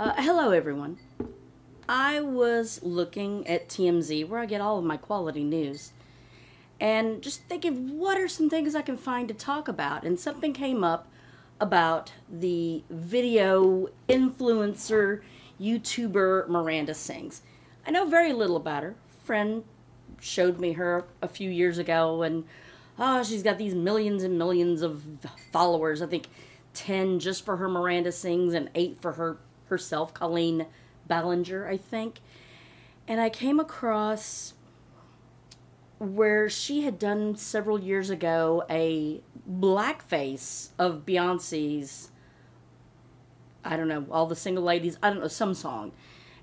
Uh, hello, everyone. I was looking at TMZ, where I get all of my quality news, and just thinking, what are some things I can find to talk about? And something came up about the video influencer YouTuber Miranda Sings. I know very little about her. Friend showed me her a few years ago, and oh, she's got these millions and millions of followers. I think 10 just for her Miranda Sings and 8 for her herself, Colleen Ballinger, I think. And I came across where she had done several years ago a blackface of Beyonce's, I don't know, all the single ladies, I don't know, some song,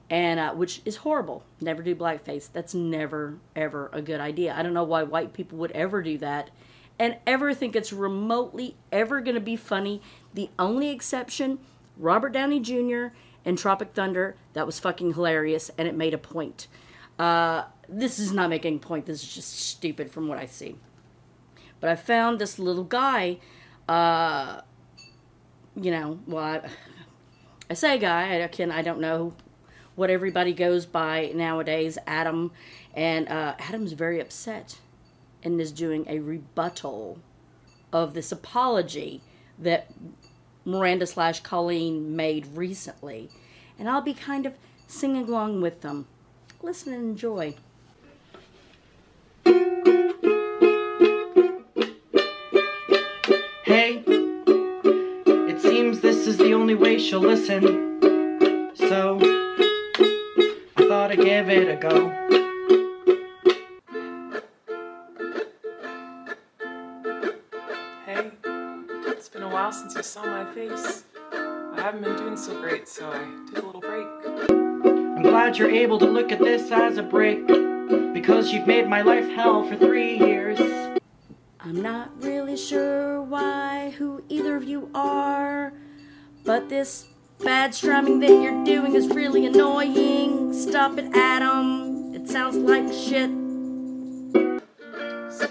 and uh, which is horrible. Never do blackface. That's never, ever a good idea. I don't know why white people would ever do that and ever think it's remotely ever going to be funny. The only exception, Robert Downey Jr. and Tropic Thunder, that was fucking hilarious and it made a point. Uh, this is not making point. This is just stupid from what I see. But I found this little guy, uh, you know, well, I, I say guy, I can, I don't know what everybody goes by nowadays, Adam, and uh, Adam's very upset and is doing a rebuttal of this apology that Miranda slash Colleen made recently. And I'll be kind of singing along with them. Listen and enjoy. Hey, it seems this is the only way she'll listen. So, I thought I'd give it a go. It's been a while since you saw my face. I haven't been doing so great, so I took a little break. I'm glad you're able to look at this as a break. Because you've made my life hell for three years. I'm not really sure why, who either of you are, but this bad strumming that you're doing is really annoying. Stop it, Adam. It sounds like shit.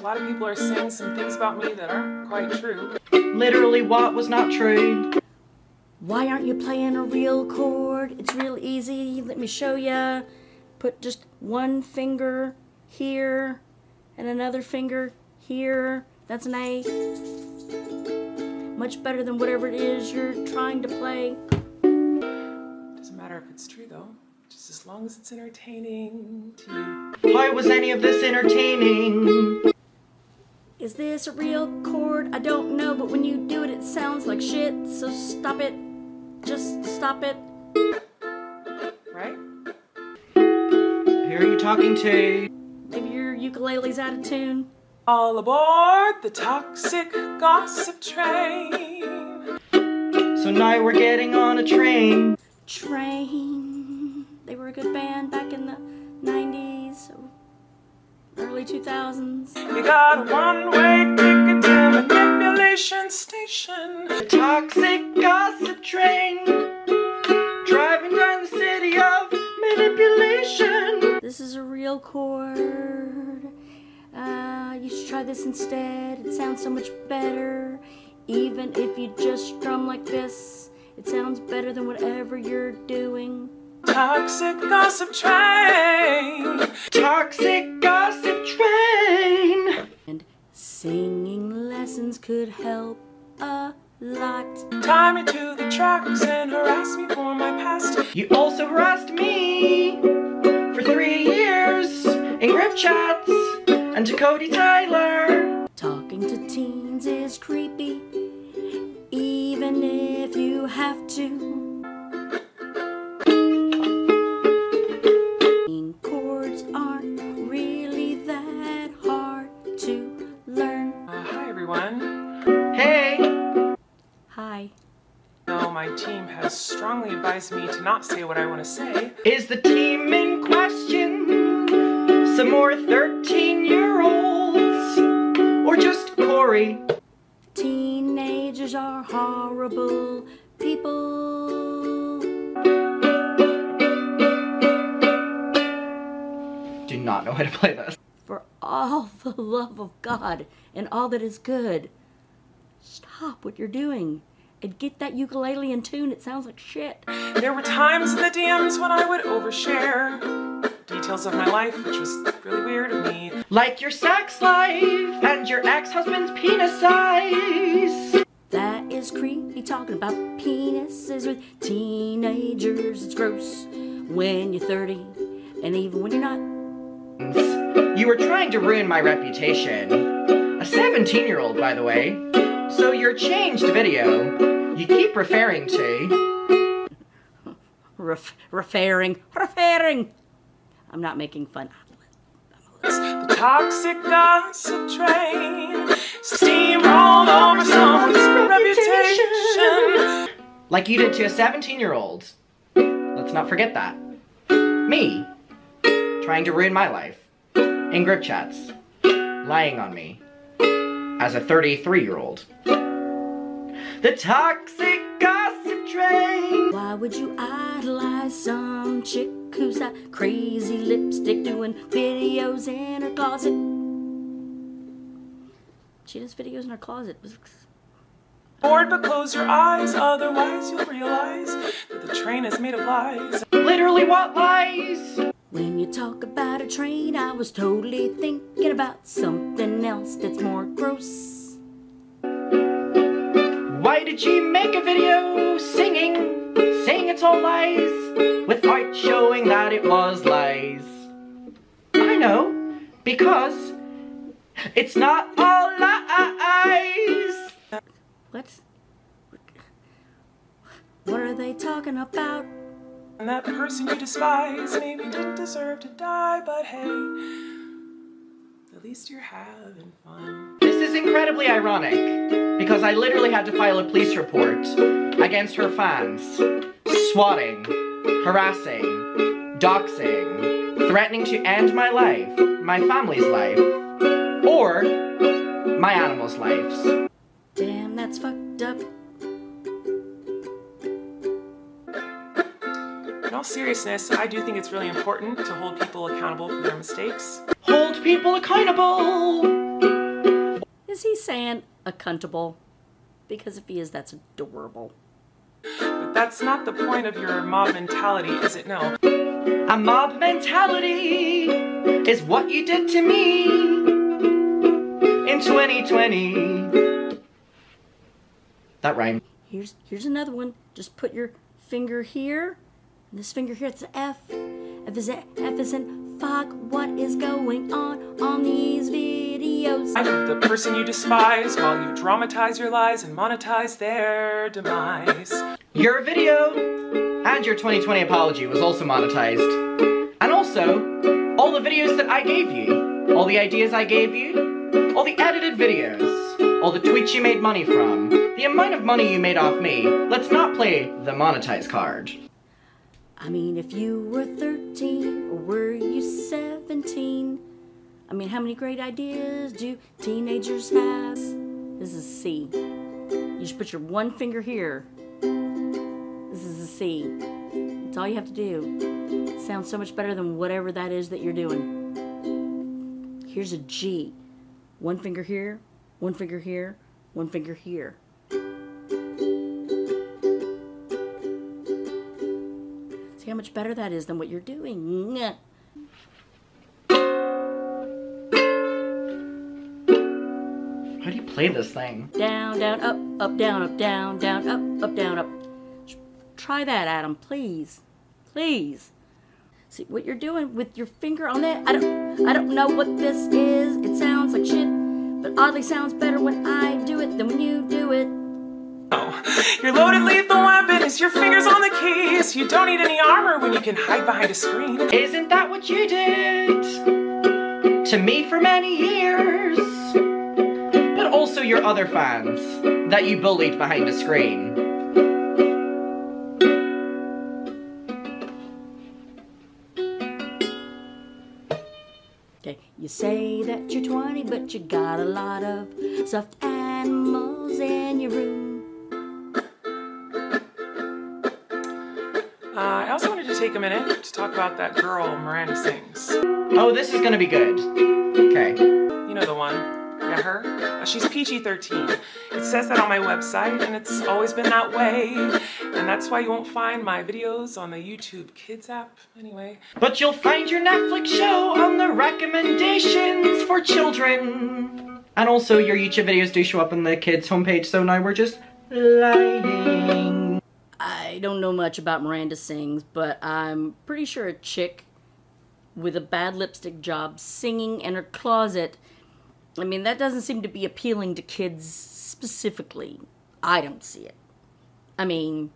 So a lot of people are saying some things about me that aren't quite true. Literally, what was not true? Why aren't you playing a real chord? It's real easy. Let me show ya. Put just one finger here and another finger here. That's an A. Much better than whatever it is you're trying to play. Doesn't matter if it's true though, just as long as it's entertaining to you. Why was any of this entertaining? Is this a real chord? I don't know, but when you do it, it sounds like shit. So stop it. Just stop it. Right? Who are you talking to? Maybe your ukulele's out of tune. All aboard the toxic gossip train. So now we're getting on a train. Train. They were a good band back in the 90s, early 2000s. You got a one-way ticket to manipulation station. A toxic gossip train. Driving down the city of manipulation. This is a real chord. Uh, you should try this instead. It sounds so much better. Even if you just strum like this, it sounds better than whatever you're doing. Toxic gossip train. Toxic gossip train. And singing lessons could help a lot. Tie me to the tracks and harass me for my past. You also harassed me for three years in group chats and to Cody Tyler. Talking to teens is creepy, even if you have to. Strongly advised me to not say what I want to say. is the team in question some more 13 year olds or just Corey? Teenagers are horrible people. Do not know how to play this. For all the love of God and all that is good, stop what you're doing and get that ukulele in tune. It sounds like shit. There were times in the DMs when I would overshare details of my life, which was really weird of me. Like your sex life and your ex-husband's penis size. That is creepy talking about penises with teenagers. It's gross when you're 30 and even when you're not. You were trying to ruin my reputation. A 17 year old, by the way. So your changed video, you keep referring to. Ref- referring, referring. I'm not making fun. Of the toxic gossip train steamrolled over someone's reputation. Like you did to a 17 year old. Let's not forget that. Me. Trying to ruin my life. In group chats. Lying on me. As a 33 year old. The toxic gossip train. Why would you idolize some chick who's got crazy lipstick doing videos in her closet? She does videos in her closet. Bored, but close your eyes, otherwise you'll realize that the train is made of lies. Literally, what lies? When you talk about a train, I was totally thinking about something else that's more gross. Why did she make a video singing, saying it's all lies, without showing that it was lies? I know, because it's not all lies. What? What are they talking about? And that person you despise maybe didn't deserve to die, but hey, at least you're having fun. This is incredibly ironic, because I literally had to file a police report against her fans, swatting, harassing, doxing, threatening to end my life, my family's life, or my animals' lives. Damn, that's fucked up. In all seriousness, I do think it's really important to hold people accountable for their mistakes. Hold people accountable! Is he saying accountable? Because if he is, that's adorable. But that's not the point of your mob mentality, is it? No. A mob mentality is what you did to me in 2020. That rhymed. Here's here's another one. Just put your finger here. And this finger here, it's an F. F is in, F is in fuck. What is going on on these videos? I'm the person you despise while you dramatize your lies and monetize their demise. Your video and your 2020 apology was also monetized. And also, all the videos that I gave you, all the ideas I gave you, all the edited videos, all the tweets you made money from, the amount of money you made off me. Let's not play the monetize card. I mean, if you were 13 or were you 17? I mean, how many great ideas do teenagers have? This is C. You just put your one finger here. This is a C. That's all you have to do. It sounds so much better than whatever that is that you're doing. Here's a G. One finger here, one finger here, one finger here. See how much better that is than what you're doing. Play this thing? Down, down, up, up, down, up, down, down, up, up, down, up. Try that, Adam, please. Please. See what you're doing with your finger on it? I don't I don't know what this is. It sounds like shit, but oddly sounds better when I do it than when you do it. Oh, your loaded lethal weapon is your fingers on the keys. You don't need any armor when you can hide behind a screen. Isn't that what you did to me for many years? But also your other fans that you bullied behind a screen. Okay, you say that you're 20, but you got a lot of stuffed animals in your room. Uh, I also wanted to take a minute to talk about that girl Miranda sings. Oh, this is gonna be good. Okay. You know the one. Yeah, her. Uh, she's PG 13. It says that on my website, and it's always been that way. And that's why you won't find my videos on the YouTube Kids app, anyway. But you'll find your Netflix show on the recommendations for children. And also, your YouTube videos do show up on the kids' homepage, so now we're just lying. I don't know much about Miranda Sings, but I'm pretty sure a chick with a bad lipstick job singing in her closet. I mean, that doesn't seem to be appealing to kids specifically. I don't see it. I mean,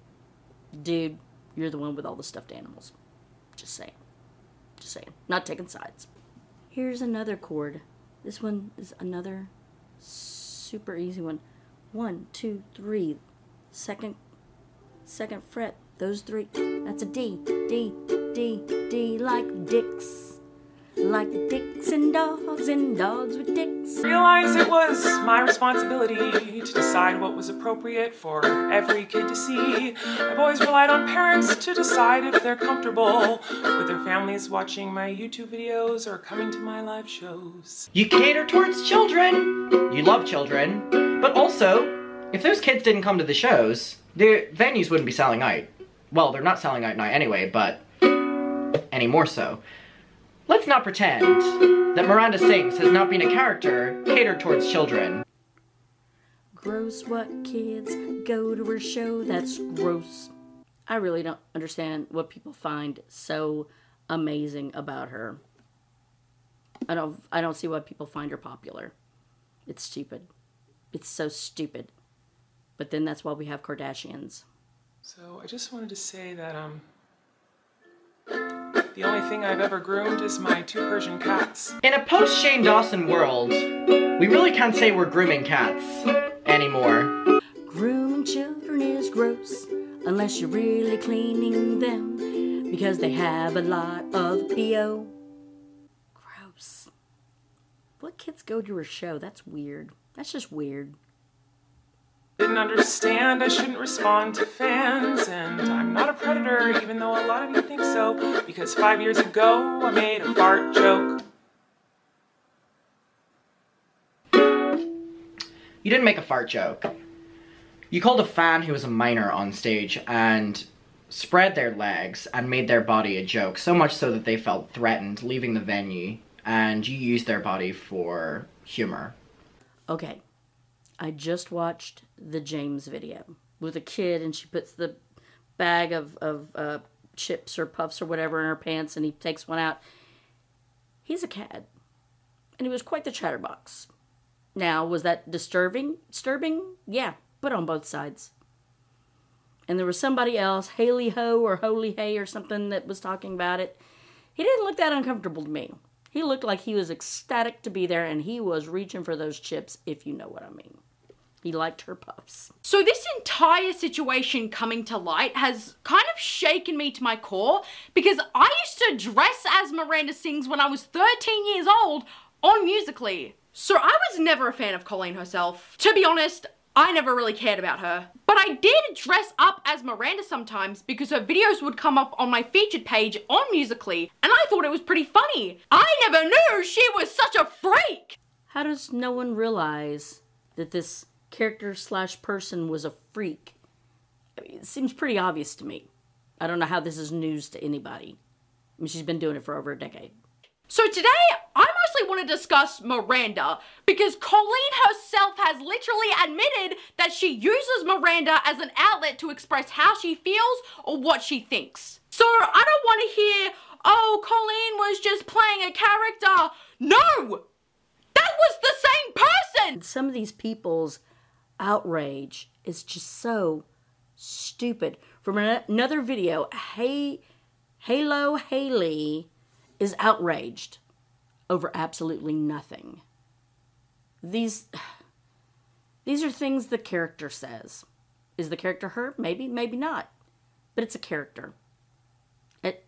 dude, you're the one with all the stuffed animals. Just saying. Just saying. Not taking sides. Here's another chord. This one is another super easy one. One, two, three. Second second fret. Those three. That's a D, D, D, D, like dicks. Like dicks and dogs and dogs with dicks. Realize it was my responsibility to decide what was appropriate for every kid to see. I've always relied on parents to decide if they're comfortable with their families watching my YouTube videos or coming to my live shows. You cater towards children. You love children. But also, if those kids didn't come to the shows, the venues wouldn't be selling out. Well, they're not selling out now anyway, but any more so. Let's not pretend that Miranda Sings has not been a character catered towards children. Gross what kids go to her show, that's gross. I really don't understand what people find so amazing about her. I don't I don't see why people find her popular. It's stupid. It's so stupid. But then that's why we have Kardashians. So I just wanted to say that um the only thing I've ever groomed is my two Persian cats. In a post Shane Dawson world, we really can't say we're grooming cats anymore. Grooming children is gross unless you're really cleaning them because they have a lot of BO. Gross. What kids go to her show? That's weird. That's just weird. Didn't understand I shouldn't respond to fans, and I'm not a predator, even though a lot of you think so, because five years ago I made a fart joke. You didn't make a fart joke. You called a fan who was a minor on stage and spread their legs and made their body a joke, so much so that they felt threatened leaving the venue, and you used their body for humor. Okay, I just watched the James video with a kid, and she puts the bag of, of uh, chips or puffs or whatever in her pants, and he takes one out. He's a cad, and he was quite the chatterbox. Now, was that disturbing? Disturbing? Yeah, but on both sides. And there was somebody else, Haley Ho or Holy Hay or something, that was talking about it. He didn't look that uncomfortable to me. He looked like he was ecstatic to be there and he was reaching for those chips, if you know what I mean. He liked her puffs. So, this entire situation coming to light has kind of shaken me to my core because I used to dress as Miranda Sings when I was 13 years old on Musical.ly. So, I was never a fan of Colleen herself. To be honest, I never really cared about her. But I did dress up as Miranda sometimes because her videos would come up on my featured page on Musical.ly, and I thought it was pretty funny. I never knew she was such a freak! How does no one realize that this character slash person was a freak? I mean, it seems pretty obvious to me. I don't know how this is news to anybody. I mean, she's been doing it for over a decade. So today, I mostly want to discuss Miranda because Colleen herself has literally admitted that she uses Miranda as an outlet to express how she feels or what she thinks. So I don't want to hear, oh, Colleen was just playing a character. No! That was the same person! Some of these people's outrage is just so stupid. From an- another video, hey, Haylo Hayley is outraged over absolutely nothing. These these are things the character says. Is the character her? Maybe, maybe not. But it's a character. It,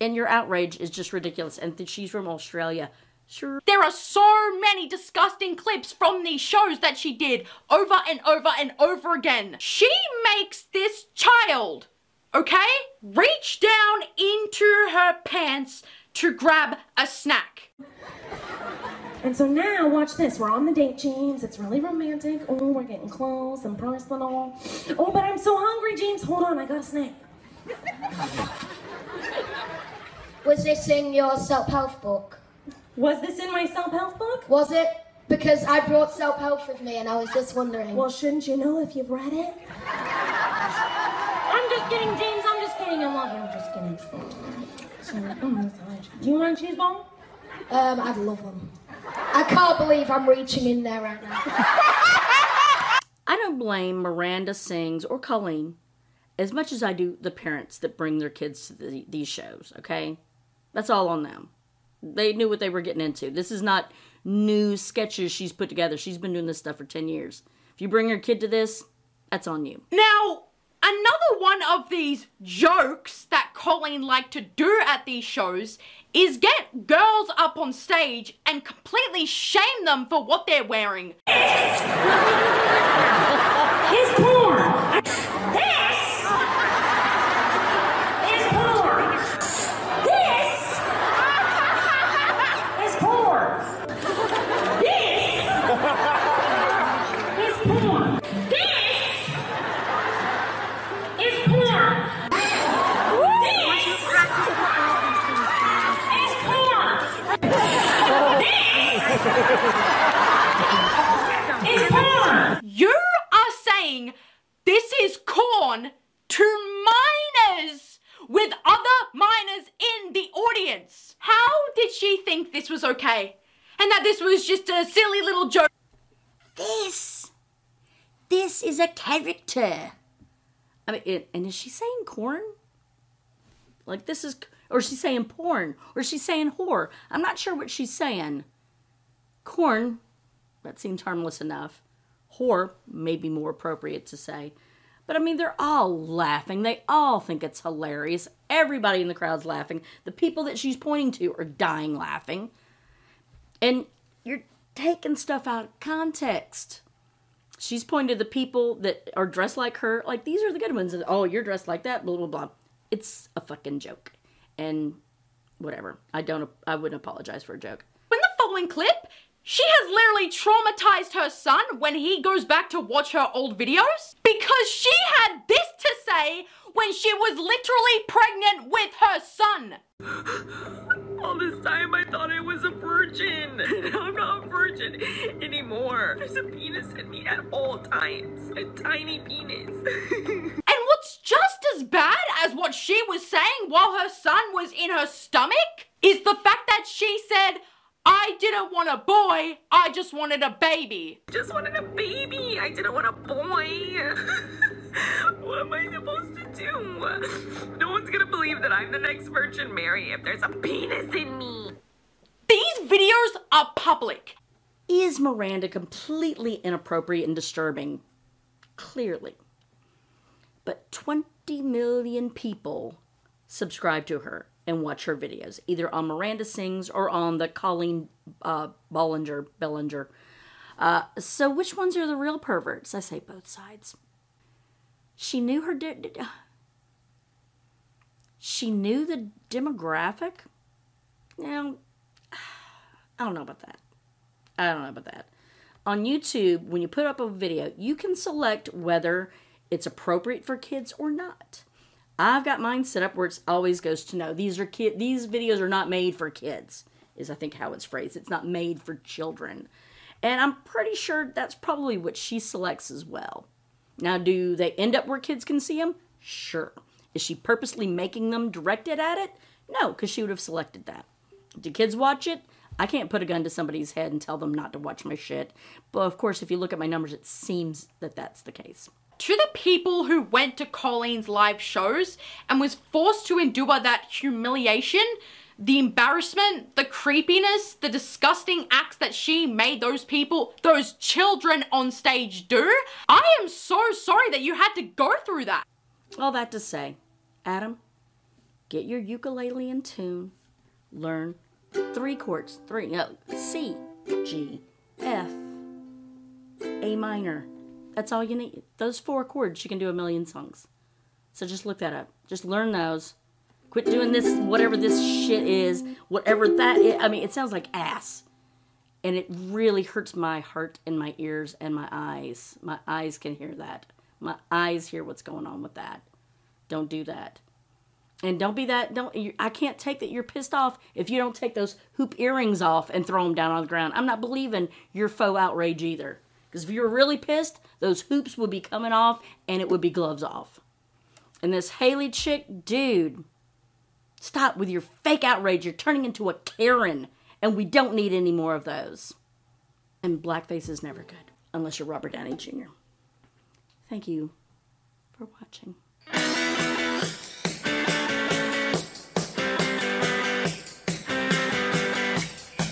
and your outrage is just ridiculous. And she's from Australia. Sure. There are so many disgusting clips from these shows that she did over and over and over again. She makes this child, okay, reach down into her pants to grab a snack. And so now, watch this. We're on the date, James. It's really romantic. Oh, we're getting close and personal. Oh, but I'm so hungry, James. Hold on, I got a snack. Was this in your self-help book? Was this in my self-help book? Was it? Because I brought self-help with me and I was just wondering. Well, shouldn't you know if you've read it? I'm just kidding, James. I'm just kidding. I love you. I'm just kidding. So, oh, Do you want a cheese ball? Um, I'd love one. I can't believe I'm reaching in there right now. I don't blame Miranda Sings or Colleen as much as I do the parents that bring their kids to the, these shows, okay? That's all on them. They knew what they were getting into. This is not new sketches she's put together. She's been doing this stuff for 10 years. If you bring your kid to this, that's on you. Now, another one of these jokes that Colleen liked to do at these shows is get girls up on stage and completely shame them for what they're wearing. It's porn. This is porn. This is character. I mean, it, and is she saying corn? Like this is, or is she saying porn, or is she saying whore? I'm not sure what she's saying. Corn, that seems harmless enough. Whore may be more appropriate to say. But I mean, they're all laughing. They all think it's hilarious. Everybody in the crowd's laughing. The people that she's pointing to are dying laughing. And you're taking stuff out of context. She's pointing to the people that are dressed like her, like these are the good ones. Oh, you're dressed like that, blah blah blah. It's a fucking joke, and whatever. I don't. I wouldn't apologize for a joke. In the following clip, she has literally traumatized her son when he goes back to watch her old videos because she had this to say when she was literally pregnant with her son. All this time I thought I was a virgin. I'm not a virgin anymore. There's a penis in me at all times. A tiny penis. And what's just as bad as what she was saying while her son was in her stomach is the fact that she said, I didn't want a boy, I just wanted a baby. Just wanted a baby. I didn't want a boy. what am I supposed to do? No one's gonna believe that I'm the next Virgin Mary if there's a penis in me. These videos are public. Is Miranda completely inappropriate and disturbing? Clearly. But 20 million people subscribe to her and watch her videos, either on Miranda Sings or on the Colleen uh, Bollinger, Bellinger. Uh, so which ones are the real perverts? I say both sides. She knew her. De- she knew the demographic. Now, I don't know about that. I don't know about that. On YouTube, when you put up a video, you can select whether it's appropriate for kids or not. I've got mine set up where it always goes to no. These are kid. These videos are not made for kids. Is I think how it's phrased. It's not made for children, and I'm pretty sure that's probably what she selects as well. Now, do they end up where kids can see them? Sure. Is she purposely making them directed at it? No, because she would have selected that. Do kids watch it? I can't put a gun to somebody's head and tell them not to watch my shit. But of course, if you look at my numbers, it seems that that's the case. To the people who went to Colleen's live shows and was forced to endure that humiliation, the embarrassment, the creepiness, the disgusting acts that she made those people, those children on stage do, I am so sorry that you had to go through that. All that to say, Adam, get your ukulele in tune, learn three chords, three, no, C, G, F, A minor. That's all you need. Those four chords, you can do a million songs. So just look that up. Just learn those. Quit doing this, whatever this shit is, whatever that is. I mean, it sounds like ass. And it really hurts my heart and my ears and my eyes. My eyes can hear that. My eyes hear what's going on with that. Don't do that. And don't be that. Don't. I can't take that you're pissed off if you don't take those hoop earrings off and throw them down on the ground. I'm not believing your faux outrage either. Because if you were really pissed, those hoops would be coming off and it would be gloves off. And this Haley chick, dude, stop with your fake outrage. You're turning into a Karen, and we don't need any more of those. And blackface is never good unless you're Robert Downey Jr. Thank you for watching.